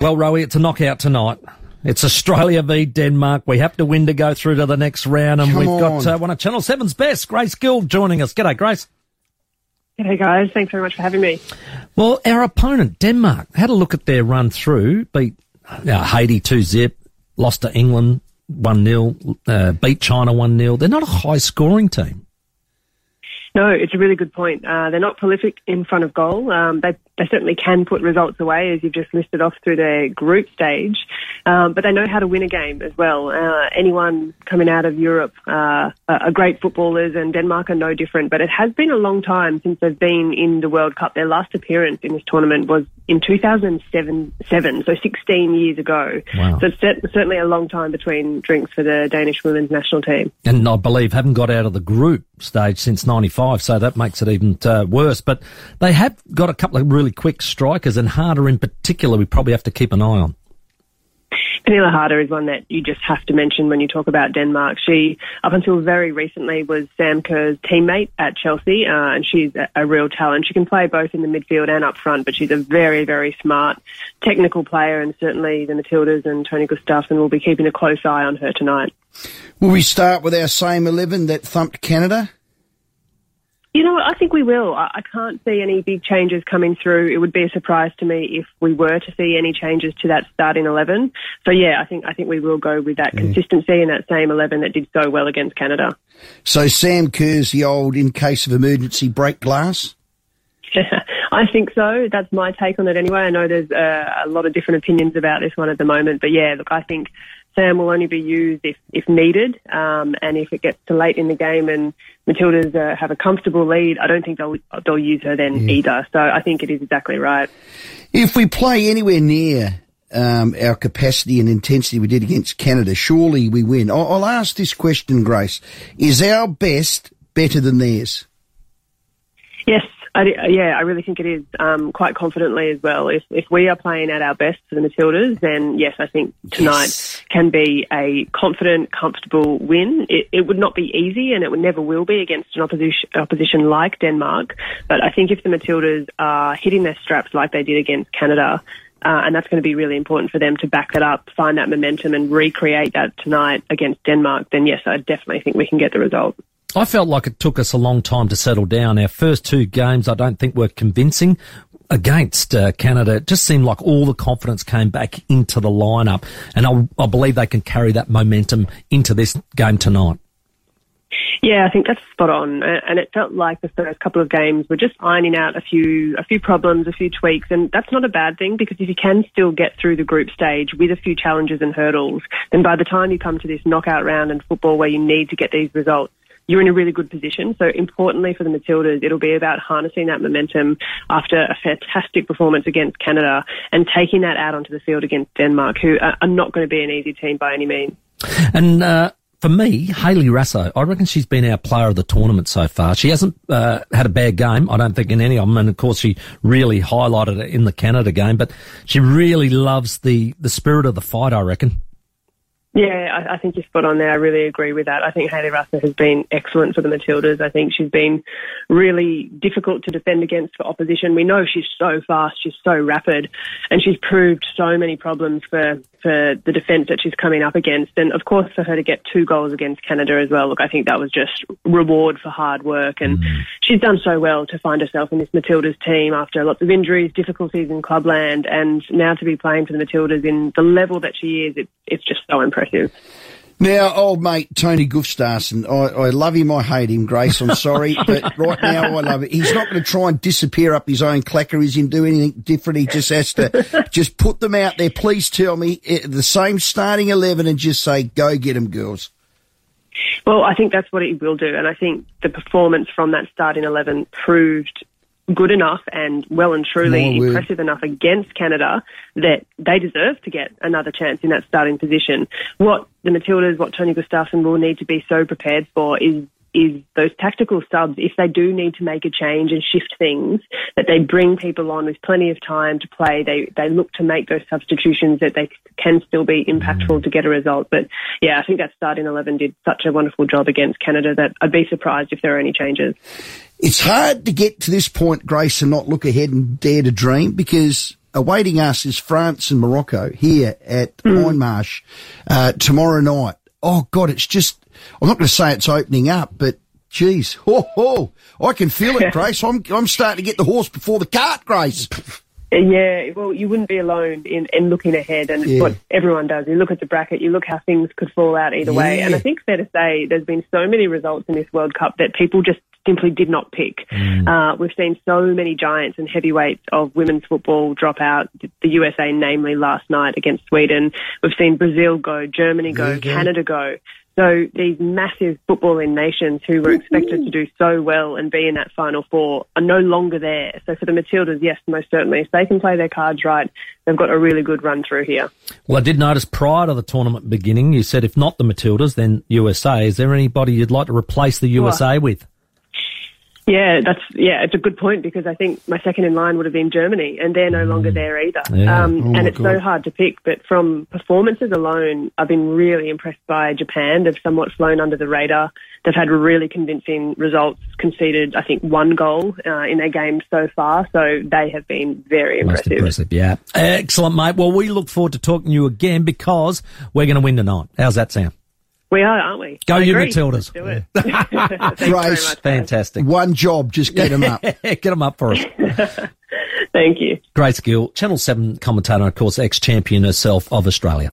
Well, Rowie, it's a knockout tonight. It's Australia v Denmark. We have to win to go through to the next round, and Come we've on. got uh, one of Channel 7's best, Grace Gill, joining us. G'day, Grace. Hey guys, thanks very much for having me. Well, our opponent, Denmark, had a look at their run through, beat uh, Haiti 2 zip, lost to England 1 0, uh, beat China 1 0. They're not a high scoring team. No, it's a really good point. Uh, they're not prolific in front of goal. Um, they, they certainly can put results away, as you've just listed off through their group stage, um, but they know how to win a game as well. Uh, anyone coming out of Europe uh, are great footballers, and Denmark are no different. But it has been a long time since they've been in the World Cup. Their last appearance in this tournament was in 2007, seven, so 16 years ago. Wow. So it's certainly a long time between drinks for the Danish women's national team. And I believe haven't got out of the group stage since 95, so that makes it even uh, worse. But they have got a couple of really quick strikers, and Harder in particular, we probably have to keep an eye on. Pernille Harder is one that you just have to mention when you talk about Denmark. She, up until very recently, was Sam Kerr's teammate at Chelsea, uh, and she's a, a real talent. She can play both in the midfield and up front, but she's a very, very smart technical player, and certainly the Matildas and Tony Gustavsson will be keeping a close eye on her tonight. Will we start with our same 11 that thumped Canada? You know? I think we will. I, I can't see any big changes coming through. It would be a surprise to me if we were to see any changes to that starting eleven. So yeah, I think I think we will go with that consistency and that same eleven that did so well against Canada. So Sam Kerr's the old, in case of emergency, break glass? I think so. That's my take on it anyway. I know there's uh, a lot of different opinions about this one at the moment, but yeah, look, I think Sam will only be used if, if needed, um, and if it gets to late in the game and Matildas uh, have a comfortable lead, I don't think they'll they'll use her then either. So I think it is exactly right. If we play anywhere near um, our capacity and intensity we did against Canada, surely we win. I'll, I'll ask this question, Grace. Is our best better than theirs? Yes, I, yeah, I really think it is um, quite confidently as well. If if we are playing at our best for the Matildas, then yes, I think tonight Yes. can be a confident, comfortable win. It, it would not be easy, and it would never will be against an opposition opposition like Denmark. But I think if the Matildas are hitting their straps like they did against Canada. Uh, and that's going to be really important for them to back that up, find that momentum, and recreate that tonight against Denmark. Then yes, I definitely think we can get the result. I felt like it took us a long time to settle down. Our first two games, I don't think were convincing. Against uh, Canada, it just seemed like all the confidence came back into the lineup, and I, I believe they can carry that momentum into this game tonight. Yeah, I think that's spot on. And it felt like the first couple of games were just ironing out a few a few problems, a few tweaks, and that's not a bad thing because if you can still get through the group stage with a few challenges and hurdles, then by the time you come to this knockout round in football where you need to get these results, you're in a really good position. So importantly for the Matildas, it'll be about harnessing that momentum after a fantastic performance against Canada and taking that out onto the field against Denmark, who are not going to be an easy team by any means. And uh, for me, Hayley Raso, I reckon she's been our player of the tournament so far. She hasn't uh, had a bad game, I don't think, in any of them. And of course, she really highlighted it in the Canada game. But she really loves the the spirit of the fight. I reckon. Yeah, I, I think you're spot on there. I really agree with that. I think Hayley Raso has been excellent for the Matildas. I think she's been really difficult to defend against for opposition. We know she's so fast, she's so rapid, and she's proved so many problems for, for the defence that she's coming up against. And of course, for her to get two goals against Canada as well, look, I think that was just reward for hard work. And mm. she's done so well to find herself in this Matildas team after lots of injuries, difficulties in clubland, and now to be playing for the Matildas in the level that she is, it, it's just so impressive. Now, old mate Tony Gustavsson, I, I love him, I hate him, Grace, I'm sorry, but right now I love it. He's not going to try and disappear up his own clacker. clackeries and do anything different. He just has to just put them out there. Please tell me eh, the same starting 11 and just say, go get them, girls. Well, I think that's what he will do, and I think the performance from that starting eleven proved good enough and well and truly impressive enough against Canada that they deserve to get another chance in that starting position. What the Matildas, what Tony Gustavsson will need to be so prepared for is is those tactical subs, if they do need to make a change and shift things, that they bring people on with plenty of time to play. They they look to make those substitutions that they can still be impactful mm. to get a result. But yeah, I think that starting eleven did such a wonderful job against Canada that I'd be surprised if there are any changes. It's hard to get to this point, Grace, and not look ahead and dare to dream because awaiting us is France and Morocco here at mm. Hindmarsh uh, tomorrow night. Oh God, it's just. I'm not going to say it's opening up, but geez, oh, oh I can feel it, Grace. I'm I'm starting to get the horse before the cart, Grace. Yeah, well, you wouldn't be alone in, in looking ahead, and yeah. what everyone does. You look at the bracket, you look how things could fall out either yeah. way, and I think fair to say there's been so many results in this World Cup that people just simply did not pick. Mm. Uh, we've seen so many giants and heavyweights of women's football drop out. The USA, namely last night against Sweden. We've seen Brazil go, Germany go, yeah, Canada go. So these massive footballing nations who were expected to do so well and be in that final four are no longer there. So for the Matildas, yes, most certainly, if they can play their cards right, they've got a really good run through here. Well, I did notice prior to the tournament beginning, you said if not the Matildas, then USA. Is there anybody you'd like to replace the USA with? Yeah, that's yeah, it's a good point because I think my second in line would have been Germany, and they're no longer mm. there either. Yeah. Um, oh and it's God. so hard to pick. But from performances alone, I've been really impressed by Japan. They've somewhat flown under the radar. They've had really convincing results. Conceded, I think, one goal uh, in their game so far. So they have been very impressive. Most impressive, yeah. Excellent, mate. Well, we look forward to talking to you again because we're going to win tonight. How's that sound? We are, aren't we? Go you Matildas. do it. Grace, fantastic. One job, just get them up. get them up for us. Thank you. Grace Gill, Channel 7 commentator, of course, ex-champion herself of Australia.